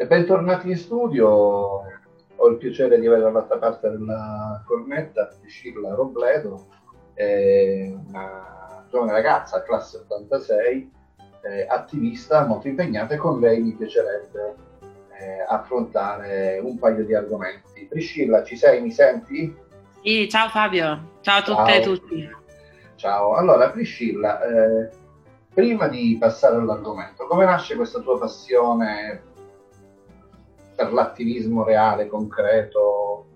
E bentornati in studio, ho il piacere di avere dall'altra parte della cornetta Priscilla Robledo, una giovane ragazza, classe 86, eh, attivista molto impegnata e con lei mi piacerebbe eh, affrontare un paio di argomenti. Priscilla, ci sei? Mi senti? Sì, ciao Fabio, ciao a tutte e tutti. Ciao, allora Priscilla, eh, prima di passare all'argomento, come nasce questa tua passione per l'attivismo reale, concreto,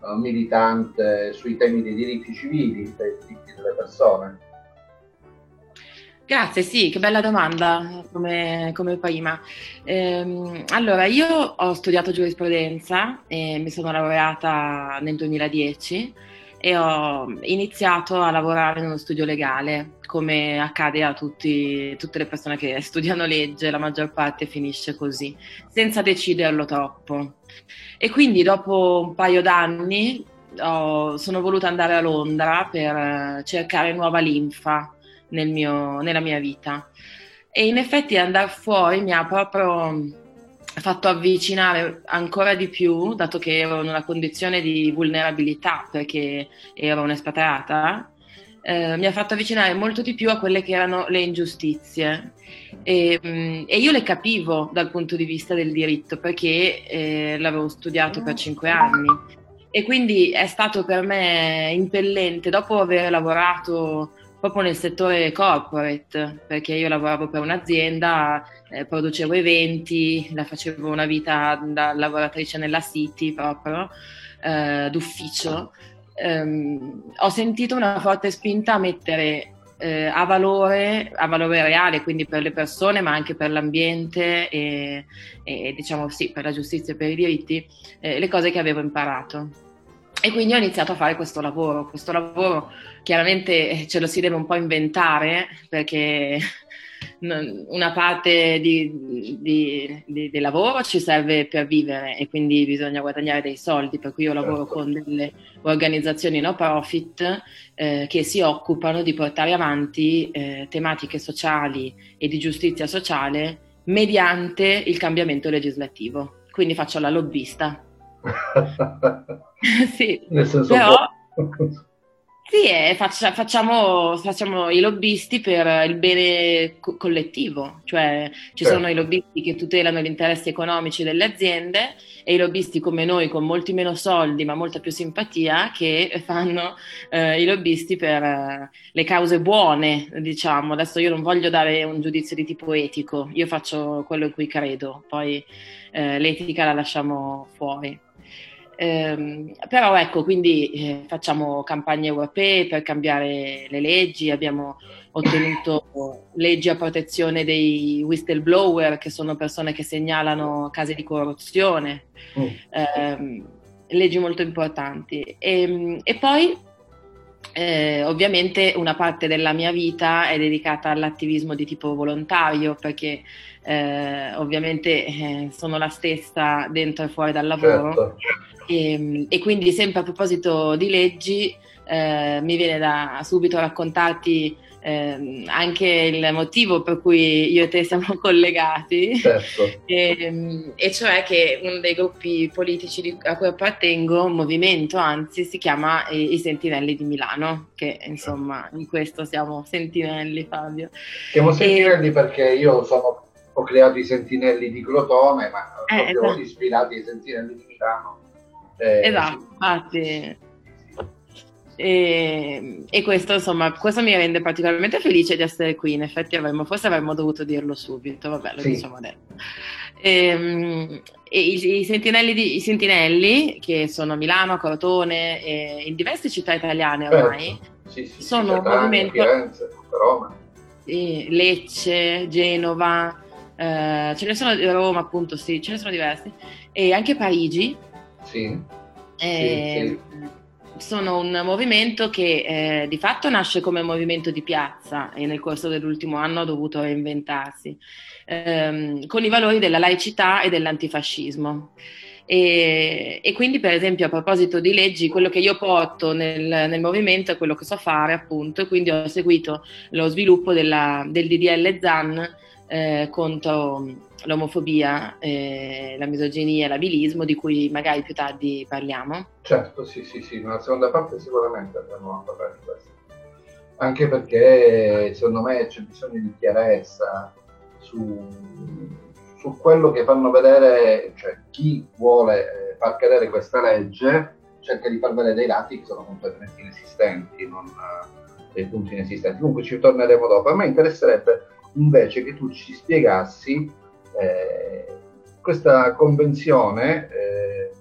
uh, militante sui temi dei diritti civili, dei diritti delle persone? Grazie, sì, che bella domanda come, come prima. Ehm, allora, io ho studiato giurisprudenza e mi sono laureata nel 2010 e ho iniziato a lavorare in uno studio legale, come accade a tutti, tutte le persone che studiano legge, la maggior parte finisce così, senza deciderlo troppo. E quindi dopo un paio d'anni ho, sono voluta andare a Londra per cercare nuova linfa nel mio, nella mia vita. E in effetti andare fuori mi ha proprio fatto avvicinare ancora di più, dato che ero in una condizione di vulnerabilità perché ero un'espatriata, eh, mi ha fatto avvicinare molto di più a quelle che erano le ingiustizie. E, mm, e io le capivo dal punto di vista del diritto perché eh, l'avevo studiato per cinque anni. E quindi è stato per me impellente, dopo aver lavorato proprio nel settore corporate, perché io lavoravo per un'azienda, eh, producevo eventi, la facevo una vita da lavoratrice nella City proprio, eh, d'ufficio. Um, ho sentito una forte spinta a mettere eh, a, valore, a valore reale, quindi per le persone, ma anche per l'ambiente e, e diciamo sì, per la giustizia e per i diritti, eh, le cose che avevo imparato. E quindi ho iniziato a fare questo lavoro. Questo lavoro chiaramente ce lo si deve un po' inventare perché una parte di, di, di, di, lavoro ci serve per vivere e quindi bisogna guadagnare dei soldi, per cui io lavoro certo. con delle organizzazioni no profit eh, che si occupano di portare avanti eh, tematiche sociali e di giustizia sociale mediante il cambiamento legislativo. Quindi faccio la lobbista. sì, Nel senso però... Sì, eh, faccia, facciamo, facciamo, i lobbisti per il bene co- collettivo, cioè ci certo. sono i lobbisti che tutelano gli interessi economici delle aziende e i lobbisti come noi con molti meno soldi ma molta più simpatia che fanno eh, i lobbisti per eh, le cause buone, diciamo. Adesso io non voglio dare un giudizio di tipo etico, io faccio quello in cui credo, poi eh, l'etica la lasciamo fuori. Eh, però ecco, quindi eh, facciamo campagne europee per cambiare le leggi, abbiamo ottenuto leggi a protezione dei whistleblower, che sono persone che segnalano casi di corruzione, eh, leggi molto importanti. E, ehm, e poi eh, ovviamente una parte della mia vita è dedicata all'attivismo di tipo volontario perché eh, ovviamente eh, sono la stessa dentro e fuori dal lavoro certo. e, ehm, e, quindi sempre a proposito di leggi eh, mi viene da subito raccontarti eh, anche il motivo per cui io e te siamo collegati, certo. e, ehm, e, cioè che uno dei gruppi politici di, a cui appartengo, un movimento anzi, si chiama i, i, Sentinelli di Milano, che insomma in questo siamo sentinelli Fabio. Siamo sentinelli e, perché io sono, ho creato i Sentinelli di Crotone, ma eh, proprio esatto. ispirati ai Sentinelli di Milano. Eh, esatto, infatti e, e, questo, insomma, questo mi rende particolarmente felice di essere qui. In effetti, avremmo, forse avremmo dovuto dirlo subito. Vabbè, lo sì. diciamo adesso. E, e i, i, sentinelli di, i, sentinelli, che sono a Milano, Crotone e in diverse città italiane ormai, certo. sì, sì, sono un movimento. Firenze, Roma. Sì, Lecce, Genova, eh, ce ne sono Roma, appunto, sì, ce ne sono diversi, e anche Parigi. Sì. E, sono un movimento che eh, di fatto nasce come movimento di piazza e nel corso dell'ultimo anno ha dovuto reinventarsi, ehm, con i valori della laicità e dell'antifascismo. E, e, quindi, per esempio, a proposito di leggi, quello che io porto nel, nel, movimento è quello che so fare, appunto, e quindi ho seguito lo sviluppo della, del DDL ZAN eh, contro l'omofobia, eh, la misoginia e l'abilismo, di cui magari più tardi parliamo. Certo, sì, sì, sì, nella seconda parte sicuramente andremo a parlare di questo. Anche perché secondo me c'è bisogno di chiarezza su, su quello che fanno vedere, cioè chi vuole eh, far cadere questa legge cerca di far vedere dei lati che sono completamente inesistenti, non uh, dei punti inesistenti. Comunque ci torneremo dopo. A me interesserebbe invece che tu ci spiegassi eh, questa convenzione eh,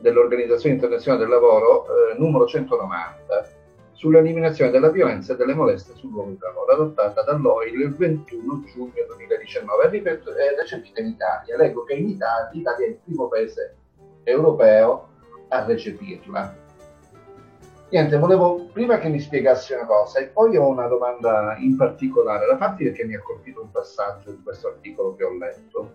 dell'Organizzazione Internazionale del Lavoro eh, numero 190 sull'eliminazione della violenza e delle molestie sul luogo di lavoro, adottata dall'OIL il 21 giugno 2019 e recepita in Italia. Leggo che in Italia l'Italia è il primo paese europeo a recepirla. Niente, volevo prima che mi spiegassi una cosa e poi ho una domanda in particolare da farti perché mi ha colpito un passaggio di questo articolo che ho letto.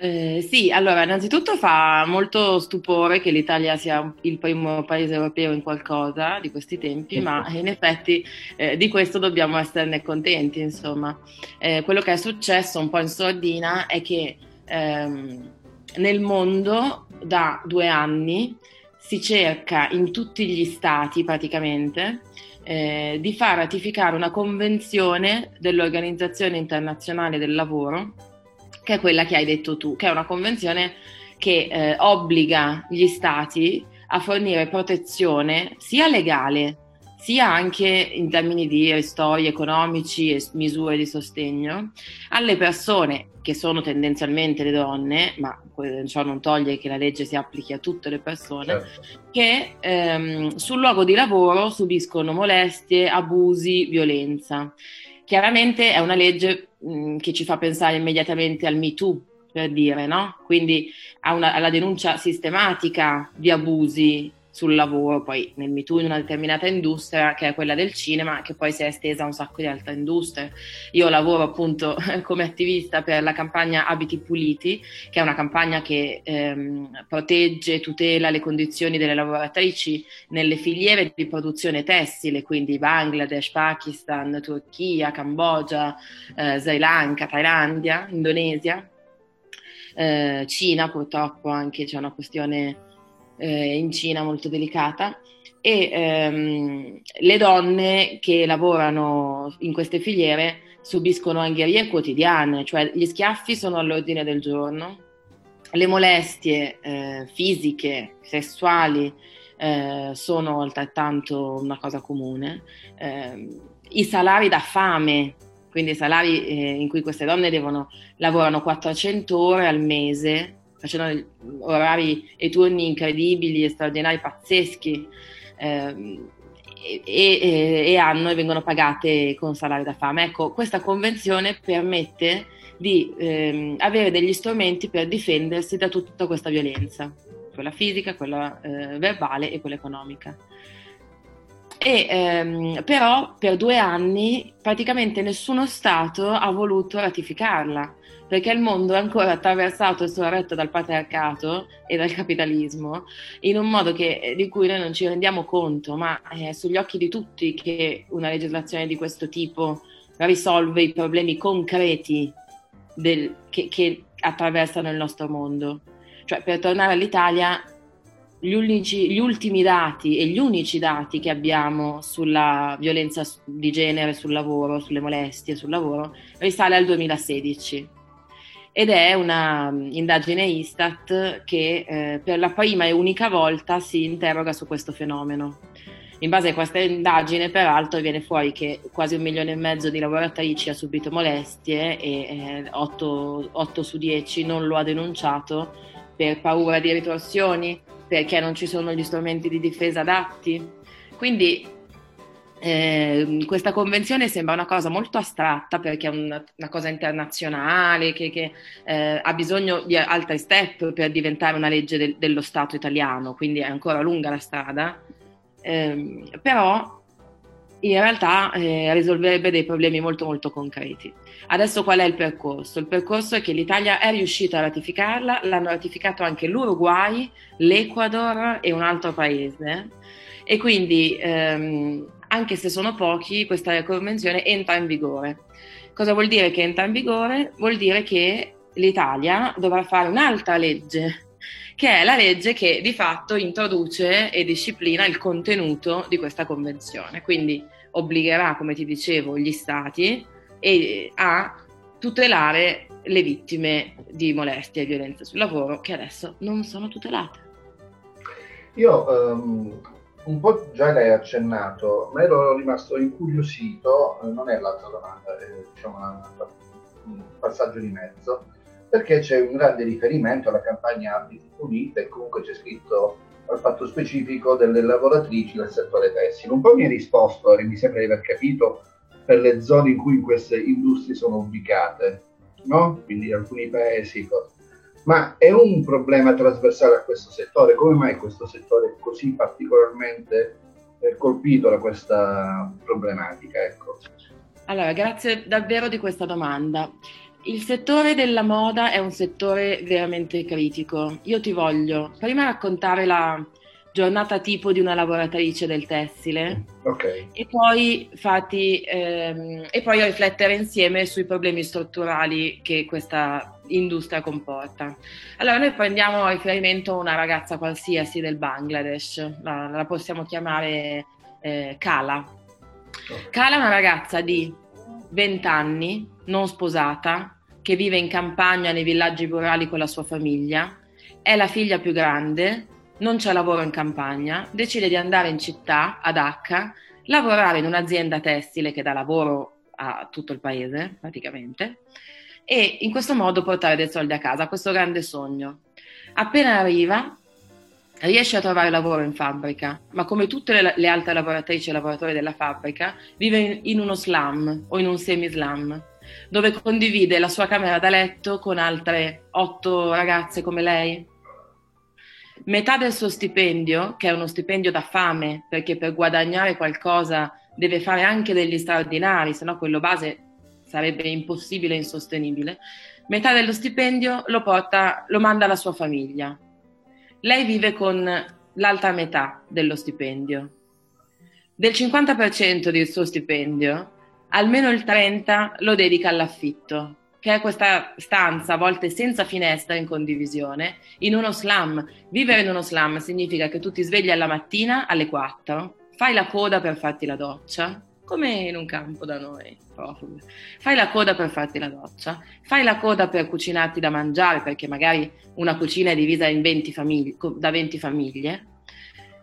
Eh, sì, allora innanzitutto fa molto stupore che l'Italia sia il primo paese europeo in qualcosa di questi tempi, ma in effetti eh, di questo dobbiamo esserne contenti. Insomma, eh, quello che è successo un po' in sordina è che ehm, nel mondo da due anni si cerca in tutti gli stati praticamente eh, di far ratificare una convenzione dell'Organizzazione Internazionale del Lavoro, che è quella che hai detto tu, che è una convenzione che eh, obbliga gli stati a fornire protezione sia legale sia anche in termini di ristori economici e misure di sostegno alle persone che sono tendenzialmente le donne, ma ciò non toglie che la legge si applichi a tutte le persone, certo. che ehm, sul luogo di lavoro subiscono molestie, abusi, violenza. Chiaramente è una legge mh, che ci fa pensare immediatamente al Me Too, per dire, no? Quindi alla denuncia sistematica di abusi sul lavoro, poi nel MeToo in una determinata industria che è quella del cinema, che poi si è estesa a un sacco di altre industrie. Io lavoro appunto come attivista per la campagna Abiti Puliti, che è una campagna che ehm, protegge e tutela le condizioni delle lavoratrici nelle filiere di produzione tessile, quindi Bangladesh, Pakistan, Turchia, Cambogia, eh, Sri Lanka, Thailandia, Indonesia. Eh, Cina purtroppo anche c'è una questione eh, in Cina molto delicata. E ehm, le donne che lavorano in queste filiere subiscono angherie quotidiane, cioè gli schiaffi sono all'ordine del giorno, le molestie eh, fisiche, sessuali eh, sono altrettanto una cosa comune, eh, i salari da fame, quindi i salari eh, in cui queste donne devono, lavorano 400 ore al mese facendo orari e turni incredibili straordinari, pazzeschi. Ehm, e, e, e, hanno e vengono pagate con salario da fame. Ecco, questa convenzione permette di ehm, avere degli strumenti per difendersi da tutta questa violenza, quella fisica, quella eh, verbale e quella economica. E, ehm, però per due anni praticamente nessuno Stato ha voluto ratificarla perché il mondo è ancora attraversato e sorretto dal patriarcato e dal capitalismo in un modo che, di cui noi non ci rendiamo conto, ma è sugli occhi di tutti che una legislazione di questo tipo risolve i problemi concreti del, che, che attraversano il nostro mondo. Cioè, per tornare all'Italia, gli, unici, gli, ultimi dati e gli unici dati che abbiamo sulla violenza di genere sul lavoro, sulle molestie sul lavoro, risale al 2016 ed è una mm, indagine Istat che eh, per la prima e unica volta si interroga su questo fenomeno. In base a questa indagine, peraltro, viene fuori che quasi un milione e mezzo di lavoratrici ha subito molestie e eh, 8, 8 su 10 non lo ha denunciato per paura di ritorsioni, perché non ci sono gli strumenti di difesa adatti. Quindi eh, questa convenzione sembra una cosa molto astratta perché è una, una cosa internazionale che, che eh, ha bisogno di altri step per diventare una legge de, dello Stato italiano, quindi è ancora lunga la strada, eh, però in realtà eh, risolverebbe dei problemi molto molto concreti. Adesso qual è il percorso? Il percorso è che l'Italia è riuscita a ratificarla, l'hanno ratificato anche l'Uruguay, l'Ecuador e un altro paese e quindi ehm, anche se sono pochi, questa convenzione entra in vigore. Cosa vuol dire che entra in vigore? Vuol dire che l'Italia dovrà fare un'altra legge, che è la legge che di fatto introduce e disciplina il contenuto di questa convenzione. Quindi obbligherà, come ti dicevo, gli stati a tutelare le vittime di molestie e violenza sul lavoro che adesso non sono tutelate. Io um, un po' già l'hai accennato, ma ero rimasto incuriosito, non è l'altra domanda, è diciamo un passaggio di mezzo, perché c'è un grande riferimento alla campagna Abiti Pulite e comunque c'è scritto al fatto specifico delle lavoratrici del settore tessile. Un po' mi hai risposto, e mi sembra di aver capito, per le zone in cui queste industrie sono ubicate, no? Quindi alcuni paesi. Ma è un problema trasversale a questo settore? Come mai questo settore è così particolarmente eh, colpito da questa problematica? Ecco. Allora, grazie davvero di questa domanda. Il settore della moda è un settore veramente critico. Io ti voglio prima raccontare la, giornata tipo di una lavoratrice del tessile okay. e, poi fatti, ehm, e poi riflettere insieme sui problemi strutturali che questa industria comporta. Allora noi prendiamo a riferimento una ragazza qualsiasi del Bangladesh, la, la possiamo chiamare eh, Kala. Okay. Kala è una ragazza di 20 anni, non sposata, che vive in campagna nei villaggi rurali con la sua famiglia, è la figlia più grande, non c'è lavoro in campagna, decide di andare in città, ad Acca, lavorare in un'azienda tessile che dà lavoro a tutto il paese praticamente e in questo modo portare dei soldi a casa, questo grande sogno. Appena arriva riesce a trovare lavoro in fabbrica, ma come tutte le, le altre lavoratrici e lavoratori della fabbrica vive in, in uno slum o in un semi-slum dove condivide la sua camera da letto con altre otto ragazze come lei metà del suo stipendio, che è uno stipendio da fame, perché per guadagnare qualcosa deve fare anche degli straordinari, se no quello base sarebbe impossibile e insostenibile, metà dello stipendio lo, porta, lo manda alla sua famiglia. Lei vive con l'altra metà dello stipendio. Del 50% del suo stipendio, almeno il 30% lo dedica all'affitto che è questa stanza a volte senza finestra in condivisione, in uno slum. Vivere in uno slum significa che tu ti svegli alla mattina alle 4, fai la coda per farti la doccia, come in un campo da noi, profughi. Fai la coda per farti la doccia, fai la coda per cucinarti da mangiare, perché magari una cucina è divisa 20 famiglie, da 20 famiglie.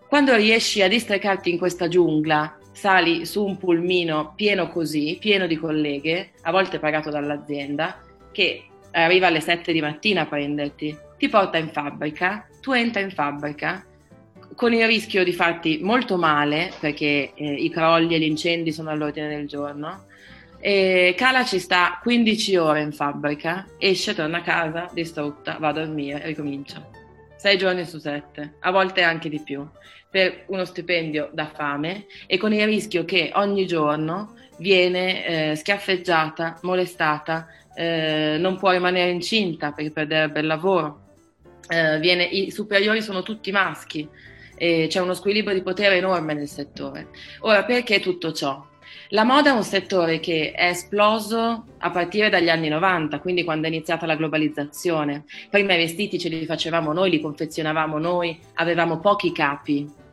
Quando riesci a distrecarti in questa giungla sali su un pulmino pieno così, pieno di colleghe, a volte pagato dall'azienda, che arriva alle 7 di mattina a prenderti, ti porta in fabbrica, tu entri in fabbrica con il rischio di farti molto male, perché eh, i crolli e gli incendi sono all'ordine del giorno, e Cala ci sta 15 ore in fabbrica, esce, torna a casa, distrutta, va a dormire e ricomincia. 6 giorni su 7, a volte anche di più per uno stipendio da fame e con il rischio che ogni giorno viene eh, schiaffeggiata, molestata, eh, non può rimanere incinta perché perderebbe il lavoro. Eh, viene, I superiori sono tutti maschi e c'è uno squilibrio di potere enorme nel settore. Ora, perché tutto ciò? La moda è un settore che è esploso a partire dagli anni 90, quindi quando è iniziata la globalizzazione. Prima i vestiti ce li facevamo noi, li confezionavamo noi, avevamo pochi capi,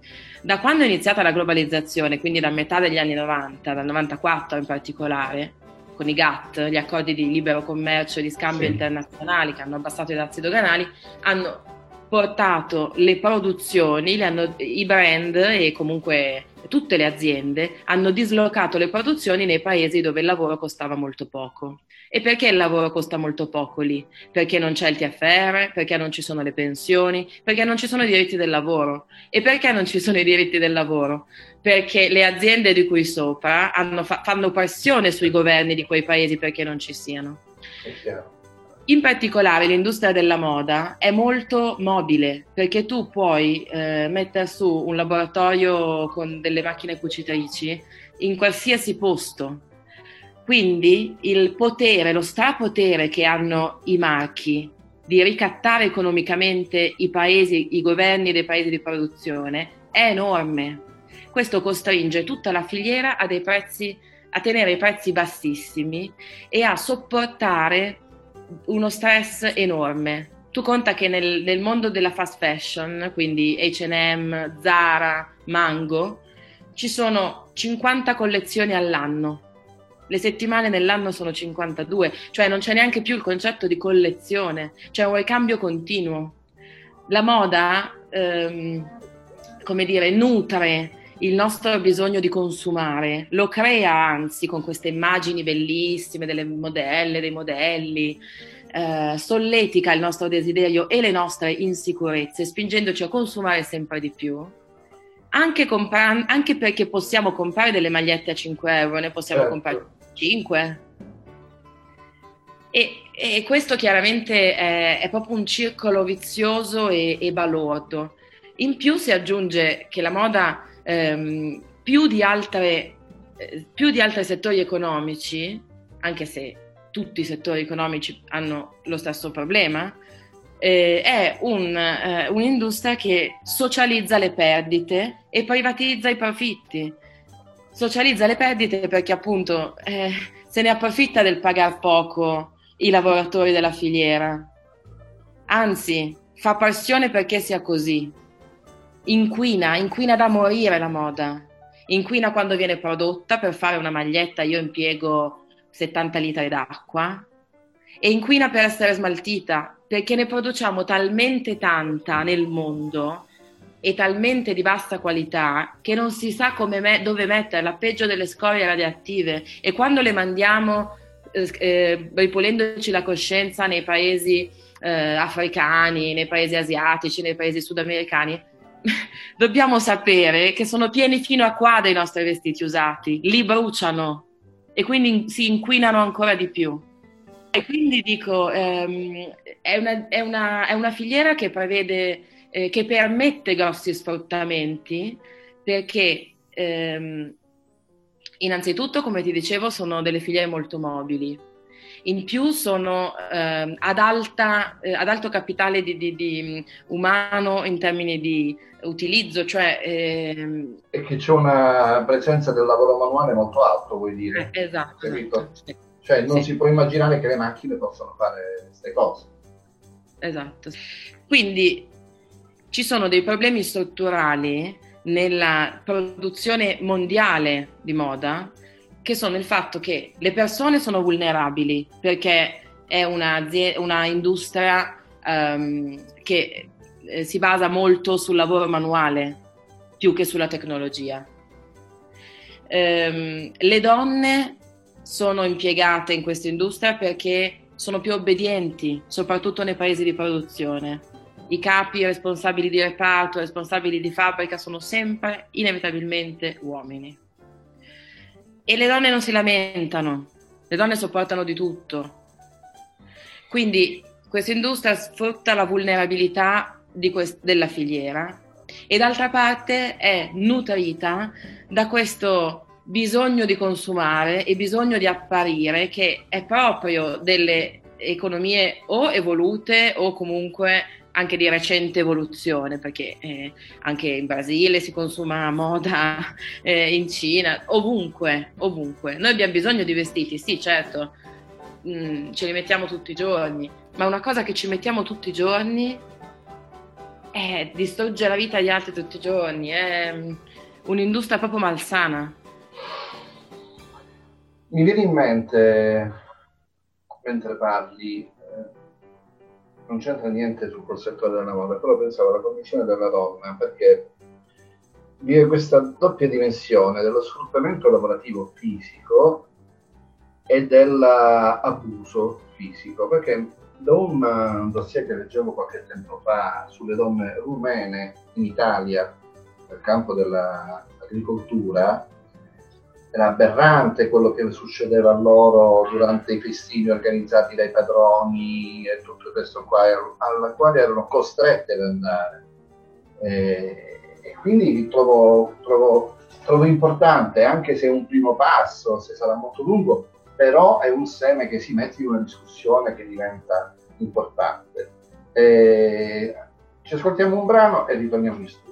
da quando è iniziata la globalizzazione, quindi da metà degli anni 90, dal 94 in particolare, con i GATT, gli accordi di libero commercio e di scambio sì. internazionali che hanno abbassato i dazi doganali, hanno portato le produzioni, le hanno, i brand e comunque tutte le aziende hanno dislocato le produzioni nei paesi dove il lavoro costava molto poco. E perché il lavoro costa molto poco lì? Perché non c'è il TFR, perché non ci sono le pensioni, perché non ci sono i diritti del lavoro. E perché non ci sono i diritti del lavoro? Perché le aziende di cui sopra fa- fanno pressione sui governi di quei paesi perché non ci siano. In particolare l'industria della moda è molto mobile perché tu puoi eh, mettere su un laboratorio con delle macchine cucitrici in qualsiasi posto quindi il potere, lo strapotere che hanno i marchi di ricattare economicamente i paesi, i governi dei paesi di produzione è enorme. Questo costringe tutta la filiera a prezzi a tenere i prezzi bassissimi e a sopportare uno stress enorme. Tu conta che nel, nel mondo della fast fashion, quindi HM, Zara, Mango, ci sono 50 collezioni all'anno. Le settimane nell'anno sono 52, cioè non c'è neanche più il concetto di collezione, c'è un ricambio continuo. La moda, ehm, come dire, nutre il nostro bisogno di consumare, lo crea anzi con queste immagini bellissime delle modelle, dei modelli, eh, solletica il nostro desiderio e le nostre insicurezze, spingendoci a consumare sempre di più. Anche, compra- anche perché possiamo comprare delle magliette a 5 euro, ne possiamo certo. comprare 5. E, e questo chiaramente è, è, proprio un circolo vizioso e, e balordo. In più si aggiunge che la moda ehm, più, di altre, eh, più di altri settori economici, anche se tutti i settori economici hanno lo stesso problema, eh, è un, eh, un'industria che socializza le perdite e privatizza i profitti. Socializza le perdite perché appunto eh, se ne approfitta del pagar poco i lavoratori della filiera. Anzi, fa pressione perché sia così inquina, inquina da morire la moda. Inquina quando viene prodotta, per fare una maglietta io impiego 70 litri d'acqua e inquina per essere smaltita, perché ne produciamo talmente tanta nel mondo e talmente di bassa qualità che non si sa me- dove metterla, peggio delle scorie radioattive e quando le mandiamo eh, eh, ripulendoci la coscienza nei paesi eh, africani, nei paesi asiatici, nei paesi sudamericani, dobbiamo sapere che sono pieni fino a qua dei nostri vestiti usati, li bruciano e quindi si inquinano ancora di più. E quindi dico, ehm, è, una, è, una, è, una, filiera che prevede, eh, che permette grossi sfruttamenti perché ehm, innanzitutto, come ti dicevo, sono delle filiere molto mobili in più sono eh, ad, alta, eh, ad, alto capitale di, di, di, mm, umano in termini di utilizzo, cioè... Ehm... E che c'è una presenza del lavoro manuale molto alto, vuoi dire? Eh, esatto. esatto sì. Cioè non sì. si può immaginare che le macchine possano fare queste cose. Esatto. Quindi ci sono dei problemi strutturali nella produzione mondiale di moda che sono il fatto che le persone sono vulnerabili perché è una, industria um, che eh, si basa molto sul lavoro manuale più che sulla tecnologia. Um, le donne sono impiegate in questa industria perché sono più obbedienti, soprattutto nei paesi di produzione. I capi responsabili di reparto, responsabili di fabbrica sono sempre inevitabilmente uomini. E le donne non si lamentano, le donne sopportano di tutto. Quindi questa industria sfrutta la vulnerabilità quest- della filiera e d'altra parte è nutrita da questo bisogno di consumare e bisogno di apparire che è proprio delle economie o evolute o comunque anche di recente evoluzione, perché eh, anche in Brasile si consuma moda, eh, in Cina, ovunque, ovunque. Noi abbiamo bisogno di vestiti, sì, certo, mm, ce li mettiamo tutti i giorni, ma una cosa che ci mettiamo tutti i giorni è distrugge la vita agli altri tutti i giorni, è mm, un'industria proprio malsana. Mi viene in mente, mentre parli, non c'entra niente sul settore della moda, però pensavo alla condizione della donna perché vi è questa doppia dimensione dello sfruttamento lavorativo fisico e dell'abuso fisico, perché da un dossier che leggevo qualche tempo fa sulle donne rumene in Italia nel campo dell'agricoltura, era aberrante quello che succedeva a loro durante i festini organizzati dai padroni e tutto questo qua, alla quale erano costrette ad andare. E, e quindi trovo, trovo, trovo, importante, anche se è un primo passo, se sarà molto lungo, però è un seme che si mette in una discussione che diventa importante. E ci ascoltiamo un brano e ritorniamo in studio.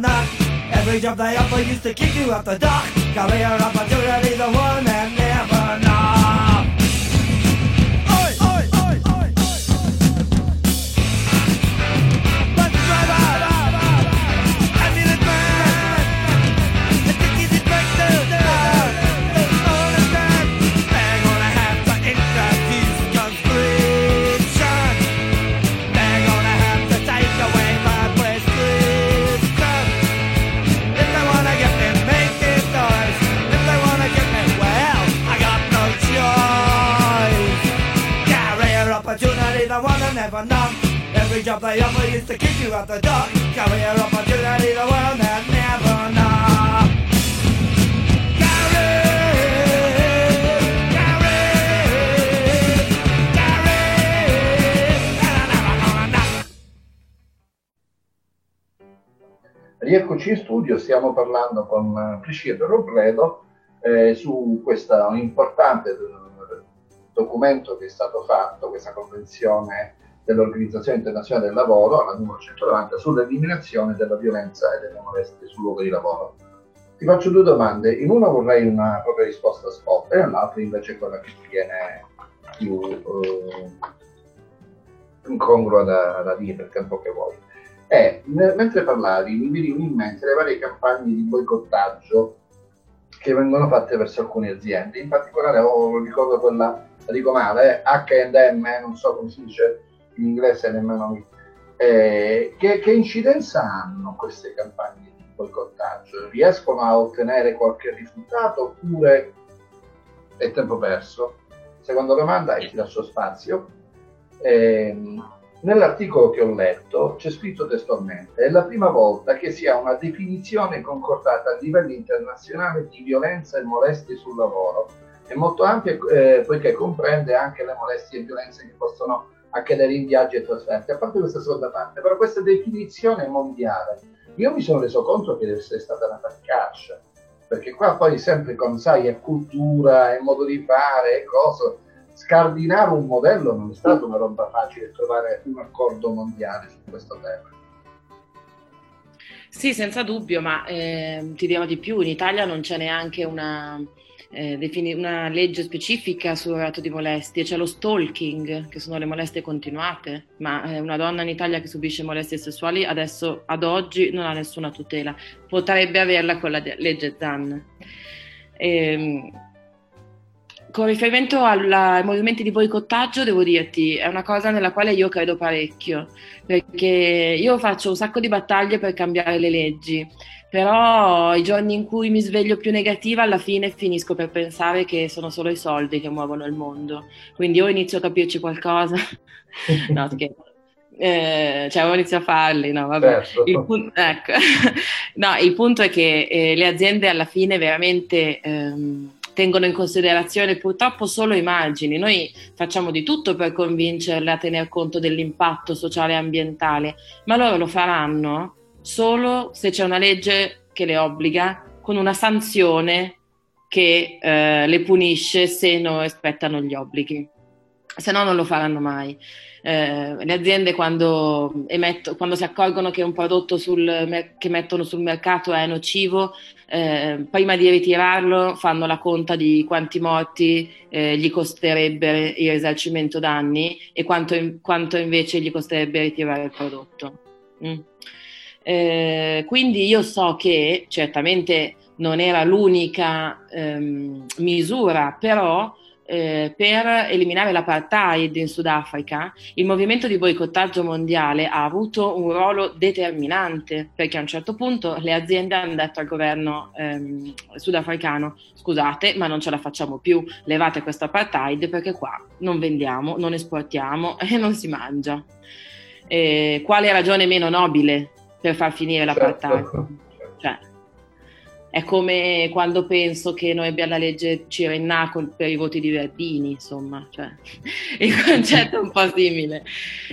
knock. Every job they offer used to keep you off the dock. Career opportunity, the one that never knock. Every job they offer used to keep you out the dark. Career opportunity, the one that never knock. Rieccoci in studio, stiamo parlando con eh, Priscilla Robledo eh, su questo importante eh, documento che è stato fatto, questa convenzione dell'Organizzazione Internazionale del Lavoro, la numero 190, sull'eliminazione della violenza e delle molestie sul luogo di lavoro. Ti faccio due domande, in una vorrei una propria risposta spot e nell'altra invece quella che ti viene più eh, incongrua da, da dire, il tempo che vuoi. E mentre parlavi mi venivano in mente le varie campagne di boicottaggio che vengono fatte verso alcune aziende, in particolare oh, ricordo quella, la dico male, H&M, eh, non so come si dice in inglese nemmeno mi... Eh, che, che incidenza hanno queste campagne di boicottaggio? Riescono a ottenere qualche risultato oppure è tempo perso? Seconda domanda e ti lascio spazio. Ehm, Nell'articolo che ho letto c'è scritto testualmente: è la prima volta che si ha una definizione concordata a livello internazionale di violenza e molestie sul lavoro. È molto ampia eh, poiché comprende anche le molestie e violenze che possono accadere in viaggi e trasferti. A parte questa seconda parte, però questa definizione mondiale, io mi sono reso conto che deve essere stata una faccaccia, perché qua poi sempre con, sai, è cultura, è modo di fare, è cosa scardinare un modello non è stata una roba facile trovare un accordo mondiale su questo tema. Sì, senza dubbio, ma eh, ti dirò di più, in Italia non c'è neanche una, eh, defini- una legge specifica sul reato di molestie, c'è lo stalking, che sono le molestie continuate, ma eh, una donna in Italia che subisce molestie sessuali adesso, ad oggi, non ha nessuna tutela, potrebbe averla con la de- legge Zan. Ehm, con riferimento alla- ai movimenti di boicottaggio, devo dirti, è una cosa nella quale io credo parecchio, perché io faccio un sacco di battaglie per cambiare le leggi, però i giorni in cui mi sveglio più negativa, alla fine finisco per pensare che sono solo i soldi che muovono il mondo. Quindi o inizio a capirci qualcosa, no scherzo. Eh, cioè, o inizio a farli, no, vabbè. Certo. Il, pun- ecco. no, il punto è che eh, le aziende alla fine veramente ehm, tengono in considerazione purtroppo solo i margini. Noi facciamo di tutto per convincerle a tener conto dell'impatto sociale e ambientale, ma loro lo faranno solo se c'è una legge che le obbliga con una sanzione che eh, le punisce se non rispettano gli obblighi. Se no non lo faranno mai. Eh, le aziende quando, emetto- quando si accorgono che un prodotto sul che mettono sul mercato è nocivo, eh, prima di ritirarlo fanno la conta di quanti morti eh, gli costerebbe il risarcimento danni e quanto, quanto invece gli costerebbe ritirare il prodotto. Mm. Eh, quindi io so che certamente non era l'unica ehm, misura, però eh, per eliminare l'apartheid in Sudafrica, il movimento di boicottaggio mondiale ha avuto un ruolo determinante perché a un certo punto le aziende hanno detto al governo ehm, sudafricano scusate ma non ce la facciamo più, levate questo apartheid perché qua non vendiamo, non esportiamo e non si mangia. Eh, quale ragione meno nobile per far finire l'apartheid? Certo, certo. Cioè, è come quando penso che noi abbiamo la legge Cirenna col- per i voti di Verdini, insomma, cioè, il concetto è un po' simile.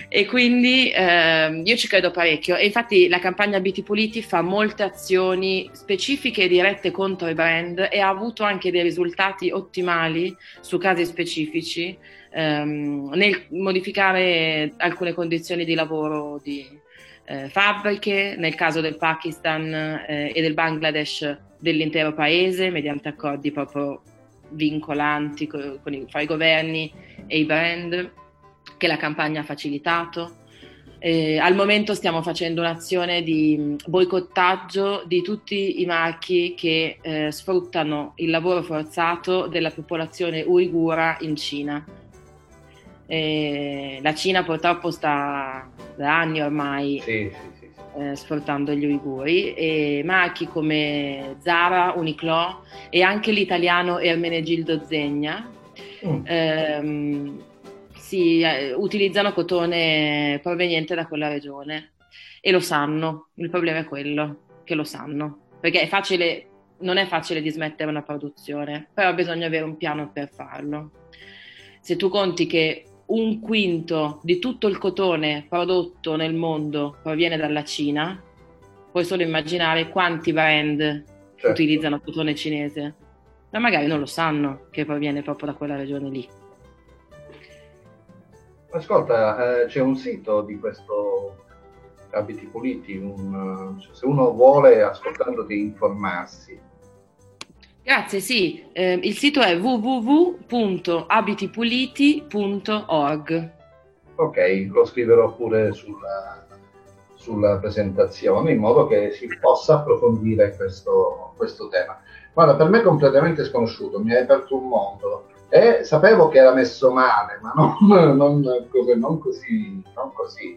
E quindi ehm, io ci credo parecchio. E infatti la campagna BT Puliti fa molte azioni specifiche e dirette contro i brand e ha avuto anche dei risultati ottimali su casi specifici ehm, nel modificare alcune condizioni di lavoro di eh, fabbriche, nel caso del Pakistan eh, e del Bangladesh dell'intero paese mediante accordi proprio vincolanti co- con i, fra i governi e i brand che la campagna ha facilitato. Eh, al momento stiamo facendo un'azione di boicottaggio di tutti i marchi che eh, sfruttano il lavoro forzato della popolazione uigura in Cina. Eh, la Cina purtroppo sta anni ormai Sì, sì, sì. eh, sfruttando gli uiguri e marchi come Zara, Uniqlo e anche l'italiano Ermenegildo Zegna Mm. ehm, si eh, utilizzano cotone proveniente da quella regione e lo sanno, il problema è quello, che lo sanno, perché è facile, non è facile dismettere una produzione, però bisogna avere un piano per farlo. Se tu conti che un quinto di tutto il cotone prodotto nel mondo proviene dalla Cina, puoi solo immaginare quanti brand Certo. utilizzano cotone cinese, ma magari non lo sanno che proviene proprio da quella regione lì. Ascolta, eh, c'è un sito di questo Abiti Puliti, un, cioè, se uno vuole ascoltandoti informarsi, Grazie, sì, eh, il sito è www.abitipuliti.org. ok, lo scriverò pure sulla, sulla presentazione in modo che si possa approfondire questo, questo tema. Guarda, per me è completamente sconosciuto, mi hai aperto un mondo e sapevo che era messo male, ma non, non non così, non così.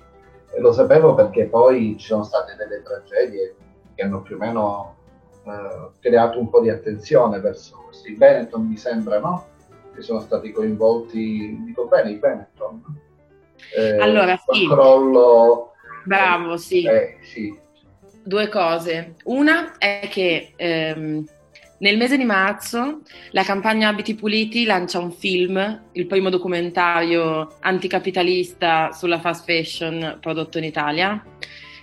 E lo sapevo perché poi ci sono state delle tragedie che hanno più o meno eh, creato un po' di attenzione verso questi Benetton, mi sembra, no? Che sono stati coinvolti, dico bene, i Benetton. Eh, Allora, sì. crollo. Bravo, sì. Eh, sì. Due cose. Una è che ehm, nel mese di marzo la campagna Abiti Puliti lancia un film, il primo documentario anticapitalista sulla fast fashion prodotto in Italia.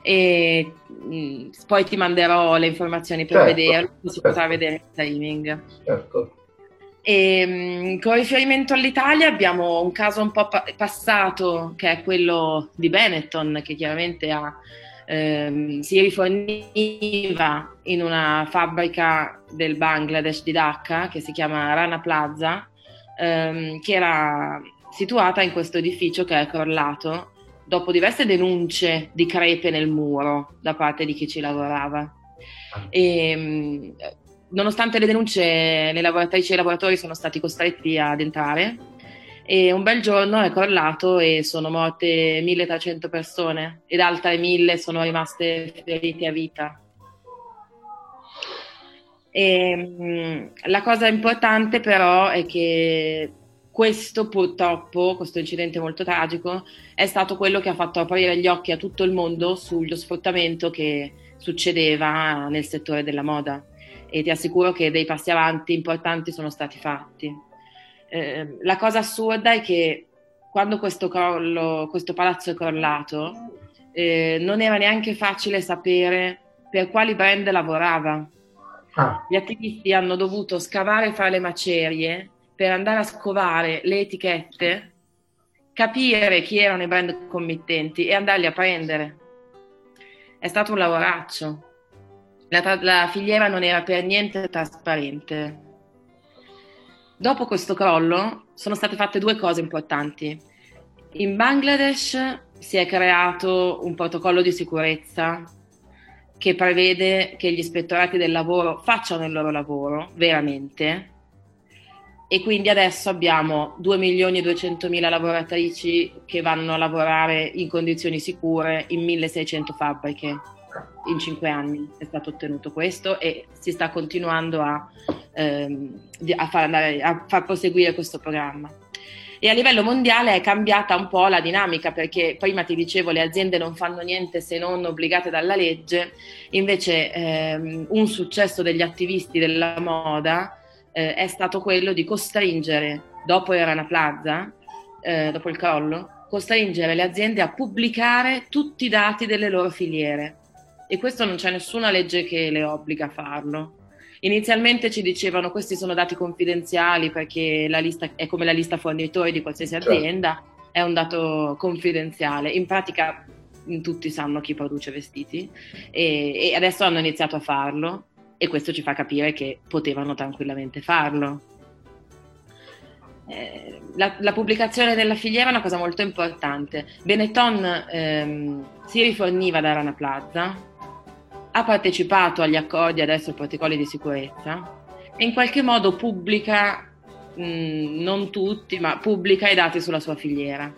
E mh, poi ti manderò le informazioni per Certo, vederlo, si certo. potrà vedere in streaming. certo. E, con riferimento all'Italia abbiamo un caso un po' pa- passato che è quello di Benetton che chiaramente ha, ehm, si riforniva in una fabbrica del Bangladesh di Dhaka che si chiama Rana Plaza ehm, che era situata in questo edificio che è crollato dopo diverse denunce di crepe nel muro da parte di chi ci lavorava. E, mh, nonostante le denunce, le lavoratrici e i lavoratori sono stati costretti ad entrare e un bel giorno è crollato e sono morte 1300 persone ed altre 1000 sono rimaste ferite a vita. E, mh, la cosa importante però è che questo purtroppo, questo incidente molto tragico, è stato quello che ha fatto aprire gli occhi a tutto il mondo sullo sfruttamento che succedeva nel settore della moda e ti assicuro che dei passi avanti importanti sono stati fatti. Eh, la cosa assurda è che quando questo, crollo, questo palazzo è crollato, eh, non era neanche facile sapere per quali brand lavorava. Ah, Gli attivisti hanno dovuto scavare fra le macerie per andare a scovare le etichette, capire chi erano i brand committenti e andarli a prendere. È stato un lavoraccio. La, tra- la filiera non era per niente trasparente. Dopo questo crollo sono state fatte due cose importanti. In Bangladesh si è creato un protocollo di sicurezza che prevede che gli ispettorati del lavoro facciano il loro lavoro veramente e quindi adesso abbiamo 2 milioni e 200 mila lavoratrici che vanno a lavorare in condizioni sicure in 1600 fabbriche in 5 anni è stato ottenuto questo e si sta continuando a, ehm, a far, andare- a far proseguire questo programma. E a livello mondiale è cambiata un po' la dinamica perché prima ti dicevo le aziende non fanno niente se non obbligate dalla legge, invece ehm, un successo degli attivisti della moda eh, è stato quello di costringere, dopo il Rana Plaza, eh, dopo il crollo, costringere le aziende a pubblicare tutti i dati delle loro filiere. E questo non c'è nessuna legge che le obbliga a farlo. Inizialmente ci dicevano questi sono dati confidenziali perché la lista è come la lista fornitori di qualsiasi Certo. azienda, è un dato confidenziale. In pratica tutti sanno chi produce vestiti e, e adesso hanno iniziato a farlo e questo ci fa capire che potevano tranquillamente farlo. Eh, la, la pubblicazione della filiera è una cosa molto importante. Benetton ehm, si riforniva da Rana Plaza, ha partecipato agli accordi adesso ai protocolli di sicurezza e in qualche modo pubblica, mh, non tutti, ma pubblica i dati sulla sua filiera.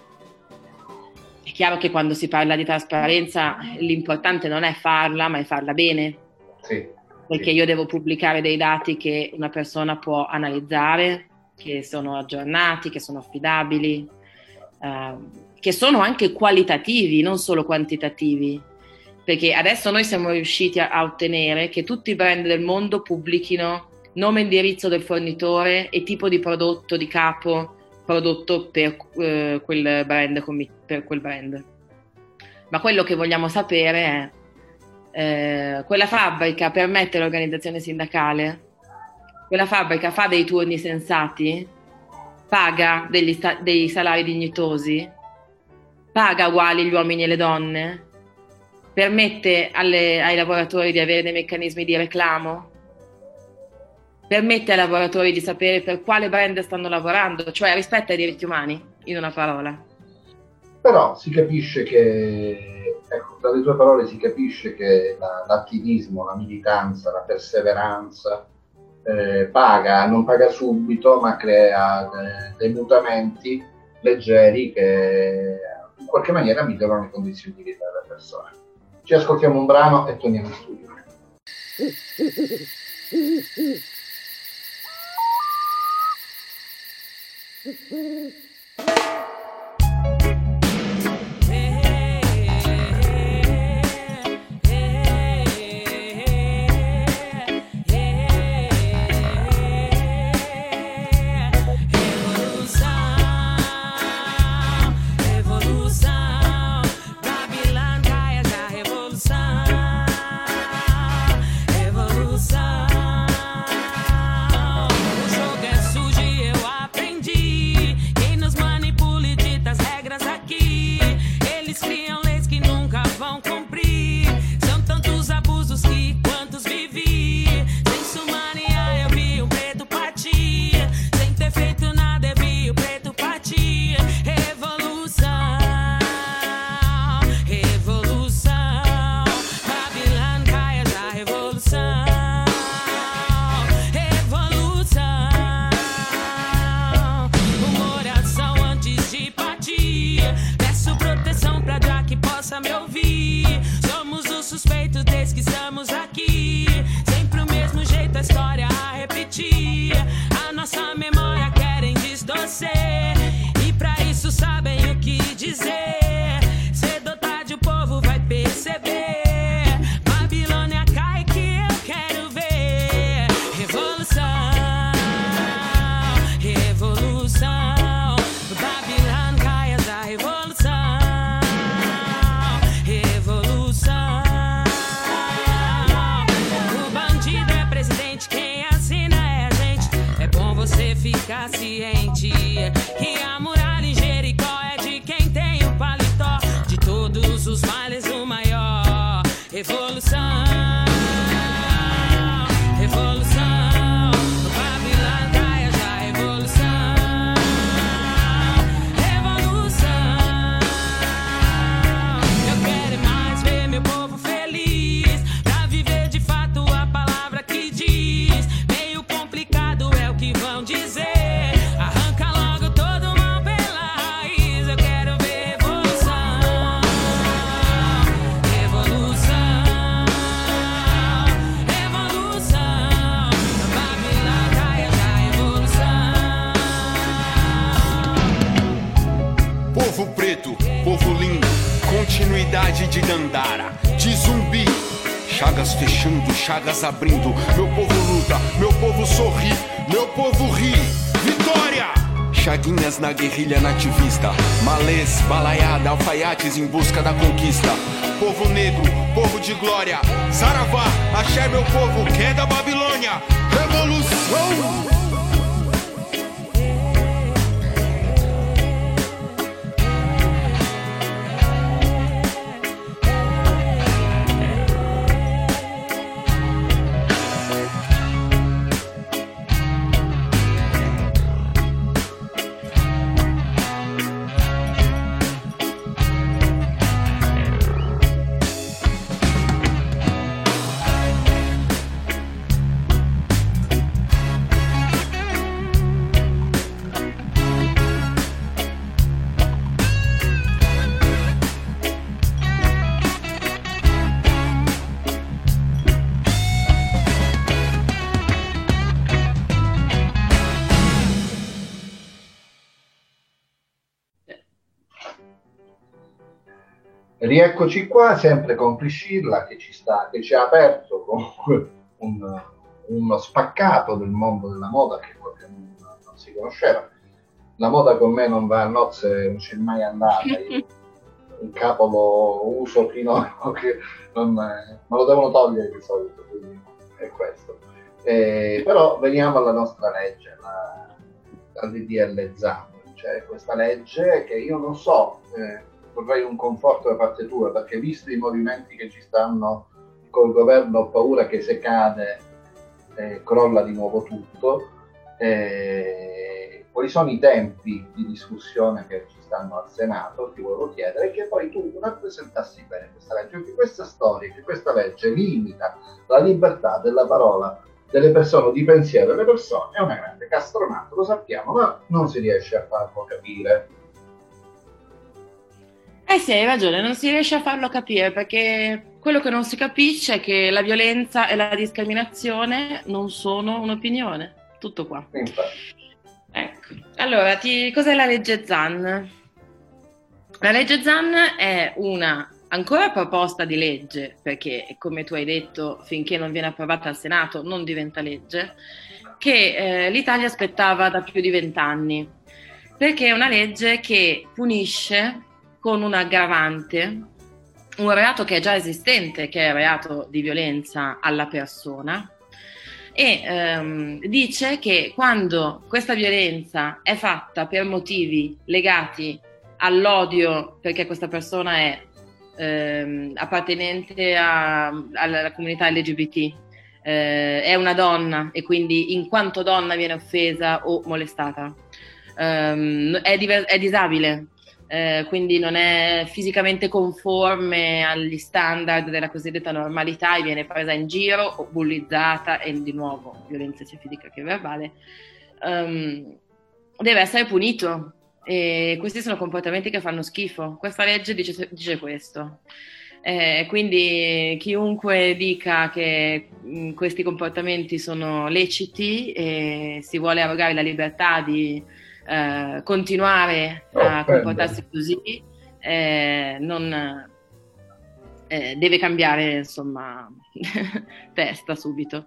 È chiaro che quando si parla di trasparenza l'importante non è farla, ma è farla bene, Sì. Perché io devo pubblicare dei dati che una persona può analizzare, che sono aggiornati, che sono affidabili, eh, che sono anche qualitativi, non solo quantitativi. Perché adesso noi siamo riusciti a, a ottenere che tutti i brand del mondo pubblichino nome e indirizzo del fornitore e tipo di prodotto di capo prodotto per, eh, quel brand, per quel brand. Ma quello che vogliamo sapere è eh, quella fabbrica permette l'organizzazione sindacale? Quella fabbrica fa dei turni sensati? Paga sta- dei salari dignitosi? Paga uguali gli uomini e le donne? Permette alle- ai lavoratori di avere dei meccanismi di reclamo? Permette ai lavoratori di sapere per quale brand stanno lavorando, cioè rispetta i diritti umani, in una parola. Però si capisce che, ecco, dalle tue parole si capisce che la- l'attivismo, la militanza, la perseveranza eh, paga, non paga subito, ma crea de- dei mutamenti leggeri che in qualche maniera migliorano le condizioni di vita delle persone. Ci ascoltiamo un brano e torniamo in studio. Revolução, abrindo. Meu povo luta, meu povo sorri, meu povo ri. Vitória! Chaguinhas na guerrilha nativista, malês, balaiada, alfaiates em busca da conquista. Povo negro, povo de glória, Saravá, axé meu povo, que é da Babilônia. Revolução! Rieccoci qua, sempre con Priscilla che ci, sta, che ci ha aperto comunque un- uno spaccato del mondo della moda che non, non si conosceva. La moda con me non va a nozze, non c'è mai andata. Io un capo lo uso fino a che non, me lo devono togliere di solito, quindi è questo. Eh, però veniamo alla nostra legge, la, la DDL ZAN, cioè questa legge che io non so, eh, vorrei un conforto da parte tua, perché visto i movimenti che ci stanno col governo ho paura che se cade eh, crolla di nuovo tutto. Eh, quali sono i tempi di discussione che ci stanno al Senato? Ti volevo chiedere che poi tu rappresentassi bene questa legge, perché questa storia, che questa legge limita la libertà della parola delle persone, di pensiero delle persone, è una grande castronata, lo sappiamo, ma non si riesce a farlo capire. Eh sì, hai ragione, non si riesce a farlo capire perché quello che non si capisce è che la violenza e la discriminazione non sono un'opinione. Tutto qua. Ecco. Allora, ti- cos'è la legge ZAN? La legge ZAN è una ancora proposta di legge, perché come tu hai detto, finché non viene approvata al Senato non diventa legge, che eh, l'Italia aspettava da più di vent'anni, perché è una legge che punisce con un aggravante un reato che è già esistente, che è il reato di violenza alla persona, e ehm, dice che quando questa violenza è fatta per motivi legati all'odio perché questa persona è ehm, appartenente a- alla comunità LGBT, eh, è una donna e quindi in quanto donna viene offesa o molestata, ehm, è, diver- è disabile, eh, quindi non è fisicamente conforme agli standard della cosiddetta normalità e viene presa in giro o bullizzata e di nuovo violenza sia fisica che verbale, ehm, deve essere punito. E questi sono comportamenti che fanno schifo. Questa legge dice, dice questo. Eh, quindi chiunque dica che mh, questi comportamenti sono leciti e si vuole arrogare la libertà di eh, continuare a Offendere. comportarsi così, eh, non, eh, deve cambiare insomma testa subito.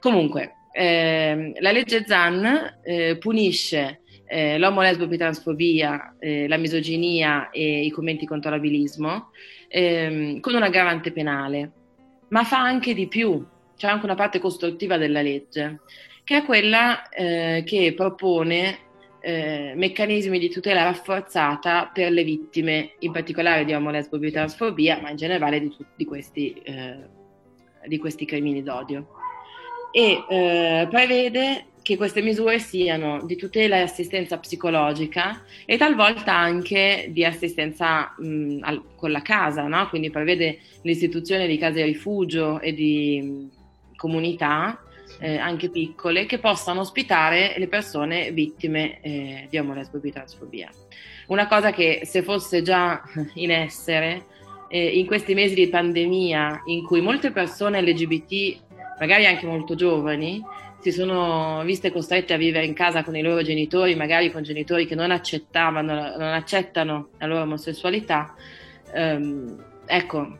Comunque, ehm, la legge ZAN eh, punisce eh, l'omo lesbo transfobia, la misoginia e i commenti contro l'abilismo ehm, con un aggravante penale, ma fa anche di più, c'è anche una parte costruttiva della legge, che è quella eh, che propone eh, meccanismi di tutela rafforzata per le vittime, in particolare di omo lesbo transfobia, ma in generale di, di questi, eh, di questi crimini d'odio. E eh, prevede che queste misure siano di tutela e assistenza psicologica e talvolta anche di assistenza mh, al- con la casa, no? quindi prevede l'istituzione di case rifugio e di mh, comunità eh, anche piccole che possano ospitare le persone vittime eh, di omolesbo e transfobia. Una cosa che se fosse già in essere eh, in questi mesi di pandemia in cui molte persone LGBT, magari anche molto giovani, si sono viste costrette a vivere in casa con i loro genitori, magari con genitori che non accettavano, non accettano la loro omosessualità, ehm, ecco,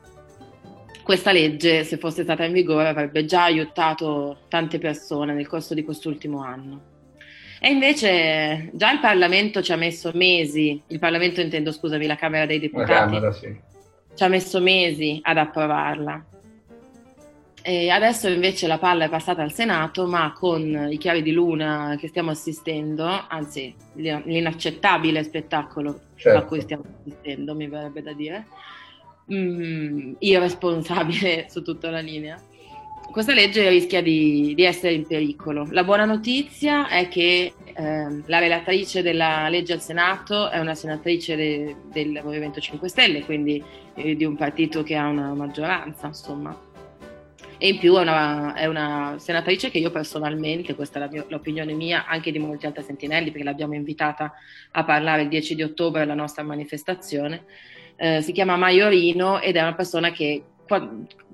questa legge, se fosse stata in vigore, avrebbe già aiutato tante persone nel corso di quest'ultimo anno. E invece già il Parlamento ci ha messo mesi, il Parlamento intendo, scusami, la Camera dei Deputati, Camera, sì. ci ha messo mesi ad approvarla. E adesso invece la palla è passata al Senato, ma con i chiavi di luna che stiamo assistendo, anzi l'inaccettabile spettacolo Certo. a cui stiamo assistendo, mi verrebbe da dire, mm, irresponsabile su tutta la linea. Questa legge rischia di, di essere in pericolo. La buona notizia è che ehm, la relatrice della legge al Senato è una senatrice de- del Movimento 5 Stelle, quindi eh, di un partito che ha una maggioranza, insomma. E in più è una, è una senatrice che io personalmente, questa è la mia- l'opinione mia, anche di molti altri sentinelli, perché l'abbiamo invitata a parlare il 10 di ottobre alla nostra manifestazione, eh, si chiama Maiorino ed è una persona che,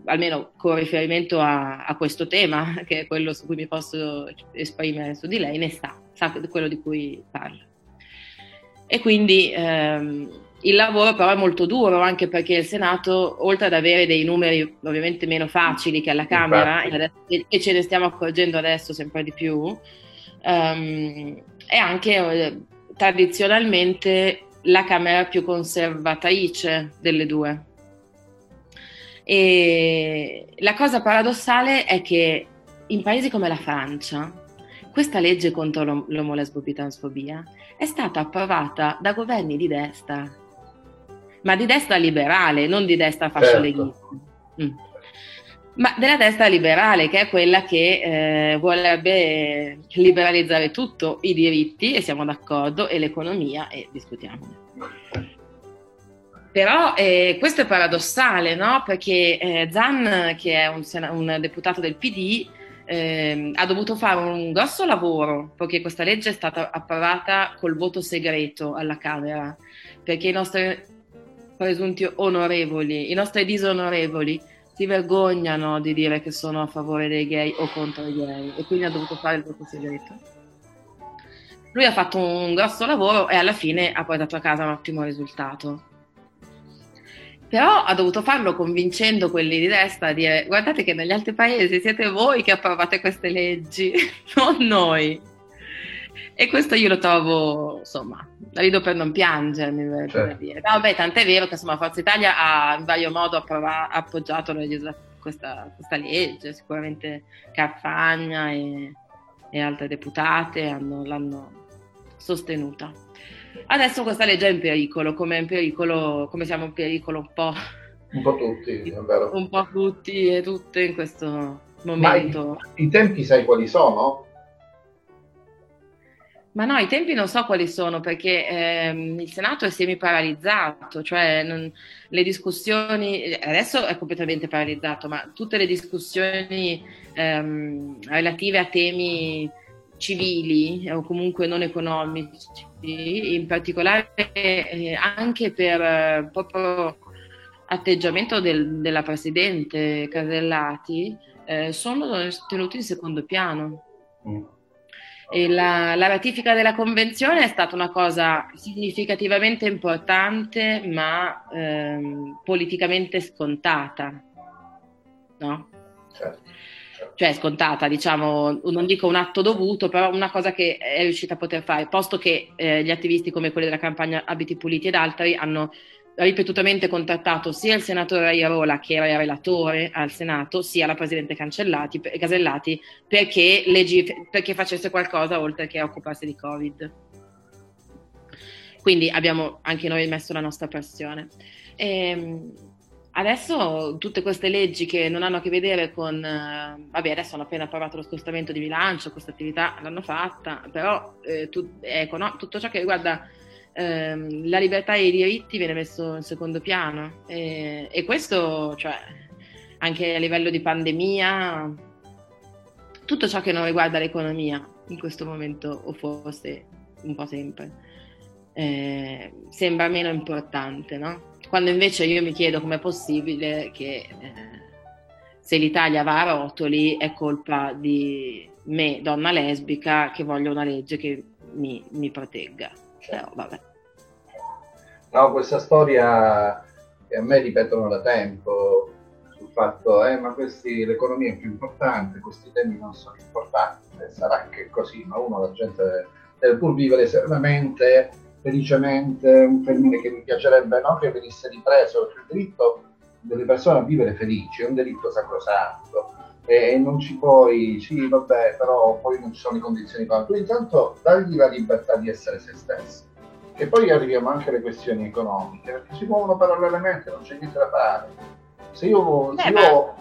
almeno con riferimento a, a questo tema, che è quello su cui mi posso esprimere su di lei, ne sa, sa quello di cui parla. E quindi ehm, il lavoro però è molto duro, anche perché il Senato, oltre ad avere dei numeri ovviamente meno facili che alla Camera, Infatti. e, e ce ne stiamo accorgendo adesso sempre di più, ehm, è anche eh, tradizionalmente la Camera più conservatrice delle due. E la cosa paradossale è che in paesi come la Francia, questa legge contro l'om- l'omolesbobitransfobia è stata approvata da governi di destra, ma di destra liberale, non di destra fascioleghista. Mm. Ma della destra liberale, che è quella che eh, vorrebbe liberalizzare tutto, i diritti, e siamo d'accordo, e l'economia, e discutiamone. Però eh, questo è paradossale, no? Perché eh, Zan, che è un, un deputato del PD, ehm, ha dovuto fare un grosso lavoro perché questa legge è stata approvata col voto segreto alla Camera, perché i nostri presunti onorevoli, i nostri disonorevoli si vergognano di dire che sono a favore dei gay o contro i gay e quindi ha dovuto fare il voto segreto. Lui ha fatto un grosso lavoro e alla fine ha portato a casa un ottimo risultato. Però ha dovuto farlo convincendo quelli di destra a dire guardate che negli altri paesi siete voi che approvate queste leggi, non noi. E questo io lo trovo, insomma, la rido per non piangere, mi verrebbe da Certo. dire. No, vabbè, tant'è vero che insomma Forza Italia ha in vario modo approva- appoggiato questa, questa legge, sicuramente Carfagna e, e altre deputate hanno- l'hanno sostenuta. Adesso questa legge è in pericolo, come, in pericolo, come siamo in pericolo un po', Un po' tutti, è vero. un po' tutti e tutte in questo Ma i, momento. i tempi sai quali sono? Ma no, i tempi non so quali sono perché ehm, il Senato è semi-paralizzato, cioè non- le discussioni, adesso è completamente paralizzato, ma tutte le discussioni ehm, relative a temi civili o comunque non economici, in particolare eh, anche per eh, proprio atteggiamento del- della Presidente Casellati, eh, sono tenuti in secondo piano. Mm. La, la ratifica della convenzione è stata una cosa significativamente importante, ma ehm, politicamente scontata, no? Certo, certo. Cioè scontata, diciamo, non dico un atto dovuto, però una cosa che è riuscita a poter fare, posto che eh, gli attivisti come quelli della campagna Abiti Puliti ed altri hanno ripetutamente contattato sia il senatore Airola, che era il relatore al Senato, sia la presidente Casellati, perché, legif- perché facesse qualcosa oltre che occuparsi di Covid. Quindi abbiamo anche noi messo la nostra pressione. Ehm, adesso tutte queste leggi che non hanno a che vedere con... eh, vabbè, adesso hanno appena approvato lo scostamento di bilancio, questa attività l'hanno fatta, però eh, tu- ecco, no, tutto ciò che riguarda ehm, la libertà e i diritti viene messo in secondo piano. E, e questo, cioè, anche a livello di pandemia, tutto ciò che non riguarda l'economia in questo momento, o forse un po' sempre, eh, sembra meno importante, no? Quando invece io mi chiedo com'è possibile che eh, se l'Italia va a rotoli è colpa di me, donna lesbica, che voglio una legge che mi, mi protegga. Però vabbè. No, questa storia che a me ripetono da tempo sul fatto, eh, l'economia è più importante, questi temi non sono importanti, Eh, sarà che così, ma uno la gente deve pur vivere serenamente, felicemente, un termine che mi piacerebbe no? che venisse ripreso, perché il diritto delle persone a vivere felici è un diritto sacrosanto e non ci puoi, sì vabbè, però poi non ci sono le condizioni per tu intanto dagli la libertà di essere se stessi. E poi arriviamo anche alle questioni economiche, perché si muovono parallelamente, non c'è niente da fare. Se io... Se Beh, io...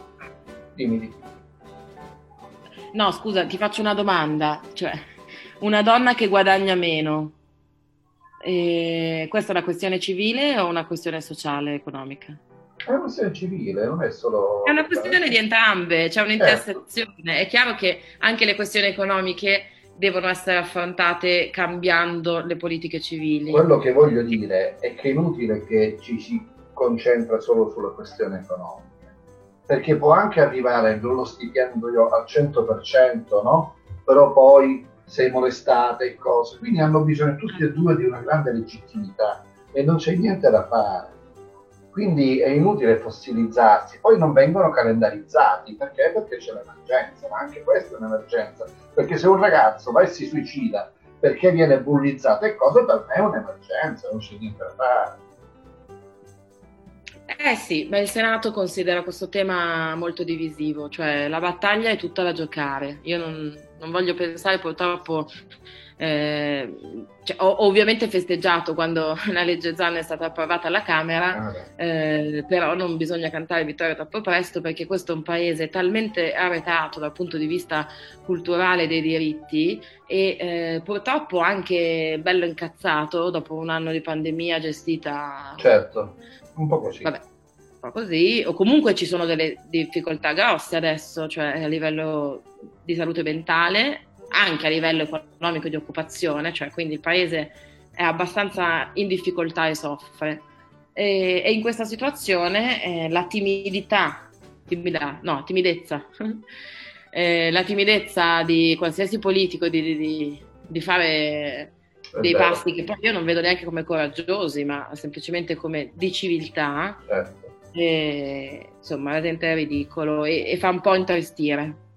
Dimmi, dimmi. No, scusa, ti faccio una domanda. Cioè, una donna che guadagna meno, eh, questa è una questione civile o una questione sociale, economica? È una questione civile, non è solo... È una questione di entrambe, c'è un'intersezione. È chiaro che anche le questioni economiche devono essere affrontate cambiando le politiche civili. Quello che voglio dire è che è inutile che ci si concentra solo sulla questione economica, perché può anche arrivare, non lo stipendio al 100%, no? Però poi sei molestata e cose, quindi hanno bisogno tutti e due di una grande legittimità e non c'è niente da fare. Quindi è inutile fossilizzarsi, poi non vengono calendarizzati, perché? Perché c'è l'emergenza, ma anche questa è un'emergenza, perché se un ragazzo va e si suicida perché viene bullizzato e cose, per me è un'emergenza, non c'è niente da fare. Eh sì, ma il Senato considera questo tema molto divisivo, cioè la battaglia è tutta da giocare. Io non, non voglio pensare purtroppo, eh, cioè, ho ovviamente festeggiato quando la legge Zan è stata approvata alla Camera, Ah, eh, però non bisogna cantare vittoria troppo presto perché questo è un paese talmente arretato dal punto di vista culturale dei diritti e eh, purtroppo anche bello incazzato dopo un anno di pandemia gestita Certo, un po' così. Vabbè, un po' così, o comunque ci sono delle difficoltà grosse adesso, cioè a livello di salute mentale, anche a livello economico e di occupazione, cioè quindi il paese è abbastanza in difficoltà e soffre. E, e in questa situazione eh, la timidità, timida, no, timidezza, eh, la timidezza di qualsiasi politico di, di- di- fare È dei passi che poi io non vedo neanche come coraggiosi, ma semplicemente come di civiltà, certo. e, insomma, veramente è ridicolo e, e fa un po' intristire.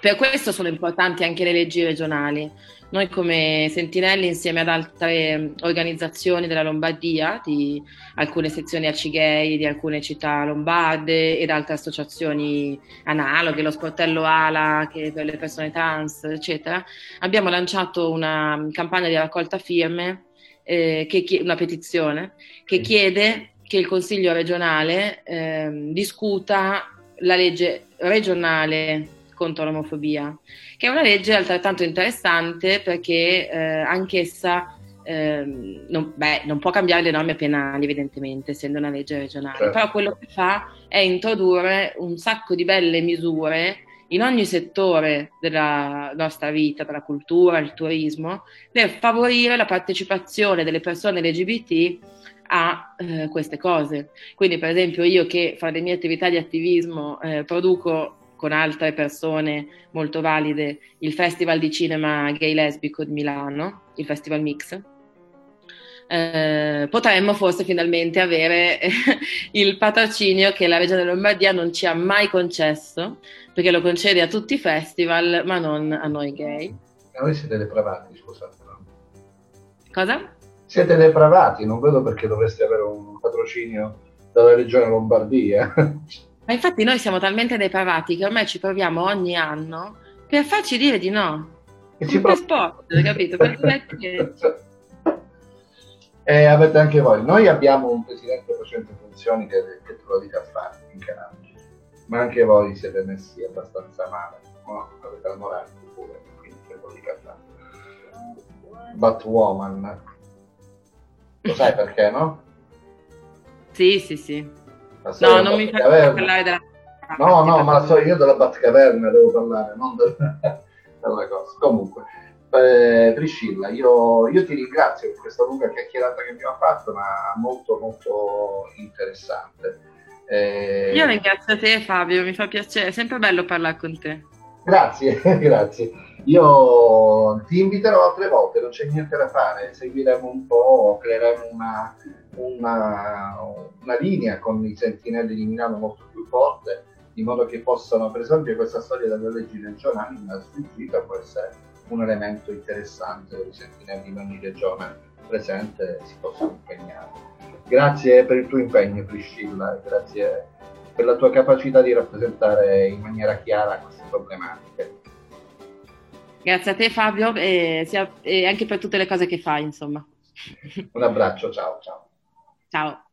Per questo sono importanti anche le leggi regionali. Noi come Sentinelli, insieme ad altre organizzazioni della Lombardia, di alcune sezioni Acigay, di alcune città lombarde ed altre associazioni analoghe, lo Sportello Ala che per le persone trans, eccetera, abbiamo lanciato una campagna di raccolta firme, eh, che chie- una petizione, che chiede che il Consiglio regionale ehm, discuta la legge regionale contro l'omofobia, che è una legge altrettanto interessante perché eh, anch'essa ehm, non, beh, non può cambiare le norme penali, evidentemente, essendo una legge regionale, Certo. però quello che fa è introdurre un sacco di belle misure in ogni settore della nostra vita, dalla cultura, il turismo, per favorire la partecipazione delle persone LGBT a eh, queste cose. Quindi, per esempio, io che fra le mie attività di attivismo eh, produco con altre persone molto valide il Festival di Cinema Gay Lesbico di Milano, il Festival Mix. eh, potremmo forse finalmente avere il patrocinio che la Regione Lombardia non ci ha mai concesso, perché lo concede a tutti i festival, ma non a noi gay. Voi siete depravati, scusate. Cosa? Siete depravati, non vedo perché dovreste avere un patrocinio dalla regione Lombardia. Ma infatti noi siamo talmente depravati che ormai ci proviamo ogni anno per farci dire di no. E Come per sport, capito? Perché- E avete anche voi. Noi abbiamo un presidente facente funzioni che, che te lo dica a fare in Calabria, ma anche voi siete messi abbastanza male. No? Avete la morale pure, quindi te lo dica a fare. Batwoman. Lo sai perché, no? Sì, sì, sì. No, non della mi fai parlare della... No, no, ma la so io della Batcaverna devo parlare, non del- della cosa. Comunque, eh, Priscilla, io, io ti ringrazio per questa lunga chiacchierata che abbiamo fatto, ma molto, molto interessante. Eh, Io ringrazio te Fabio, mi fa piacere, è sempre bello parlare con te. Grazie, grazie. Io ti inviterò altre volte, non c'è niente da fare, seguiremo un po', creeremo una, una, una linea con i sentinelli di Milano molto più forte, in modo che possano, per esempio, questa storia delle leggi regionali, una sfuggita può essere un elemento interessante dove i sentinelli di ogni regione presente si possono impegnare. Grazie per il tuo impegno Priscilla, e grazie per la tua capacità di rappresentare in maniera chiara queste problematiche. Grazie a te Fabio e, sia- e anche per tutte le cose che fai, insomma. Un abbraccio, ciao ciao. Ciao.